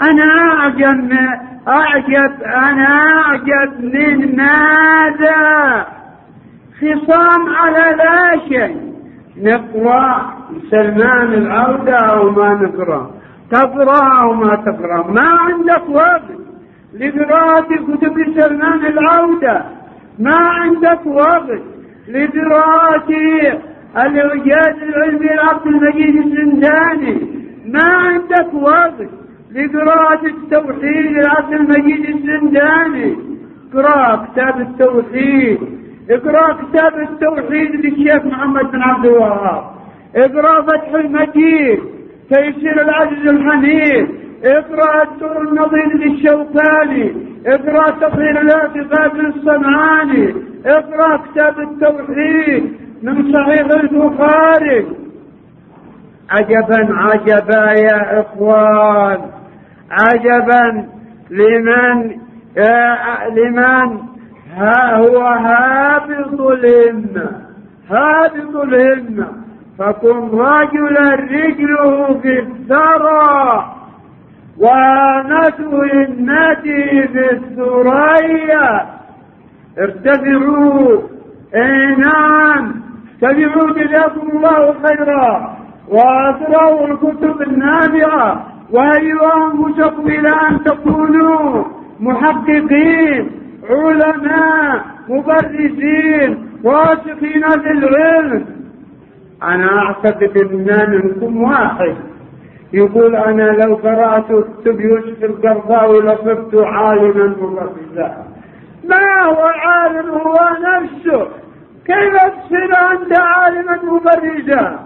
أنا أعجب أعجب أنا أعجب من ماذا؟ خصام على لا شيء. نقرأ سلمان العودة أو ما نقرأ؟ تقرأ أو ما تقرأ؟ ما عندك وقت لقراءة كتب سلمان العودة. ما عندك وقت لقراءة الإعجاز العلمي لعبد المجيد الزنداني. ما عندك وقت لقراءة التوحيد لعبد المجيد الزنداني. اقرأ كتاب التوحيد. اقرأ كتاب التوحيد للشيخ محمد بن عبد الوهاب. اقرأ فتح المجيد تيسير العزيز الحميد. اقرأ الدور النظير للشوكاني. اقرأ تطهير الاعتقاد للصنعاني اقرأ كتاب التوحيد من صحيح البخاري. عجبا عجبا يا إخوان. عجبا لمن لمن ها هو هابط الهمة هابط الهمة. فكن رجلا رجله في الثرى وآنته همته في الثريا. ارتفعوا إي نعم اتبعوا جزاكم الله خيرا. واقرأوا الكتب النافعة وهيئوا أنفسكم إلى أن تكونوا محققين علماء مبرزين واثقين في العلم. أنا أعتقد أن منكم واحد. يقول أنا لو قرأت كتب يوسف القرضاوي لصرت عالما مبرزا. ما هو عالم؟ هو نفسه. كيف تصير أنت عالما مبرزا؟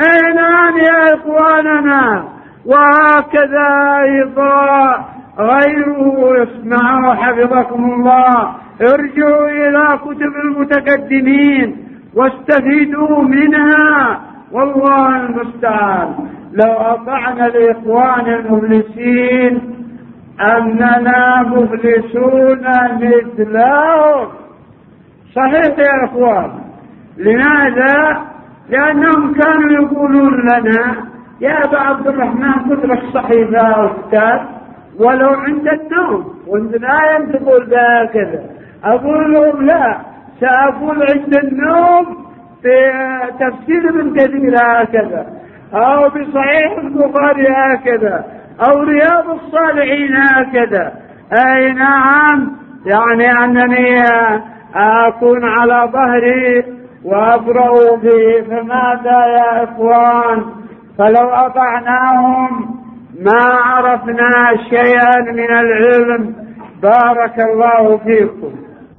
أين أنا يا إخواننا؟ وهكذا أيضا غيره يسمعوا حفظكم الله. ارجعوا إلى كتب المتقدمين واستفيدوا منها. والله المستعان. لو أطعنا الإخوان المفلسين أننا مفلسون مثلهم. صحيح يا إخوان. لماذا؟ لأنهم كانوا يقولون لنا يا أبا عبد الرحمن خذ لك صحيفة ولو عند النوم وانت لا تقول بهكذا أقول لهم لا سأقول عند النوم في تفسير ابن كثير هكذا أو بصحيح البخاري هكذا أو رياض الصالحين هكذا. أي نعم يعني أنني أكون على ظهري وأقرأ به فماذا يا إخوان؟ فلو أطعناهم ما عرفنا شيئا من العلم بارك الله فيكم.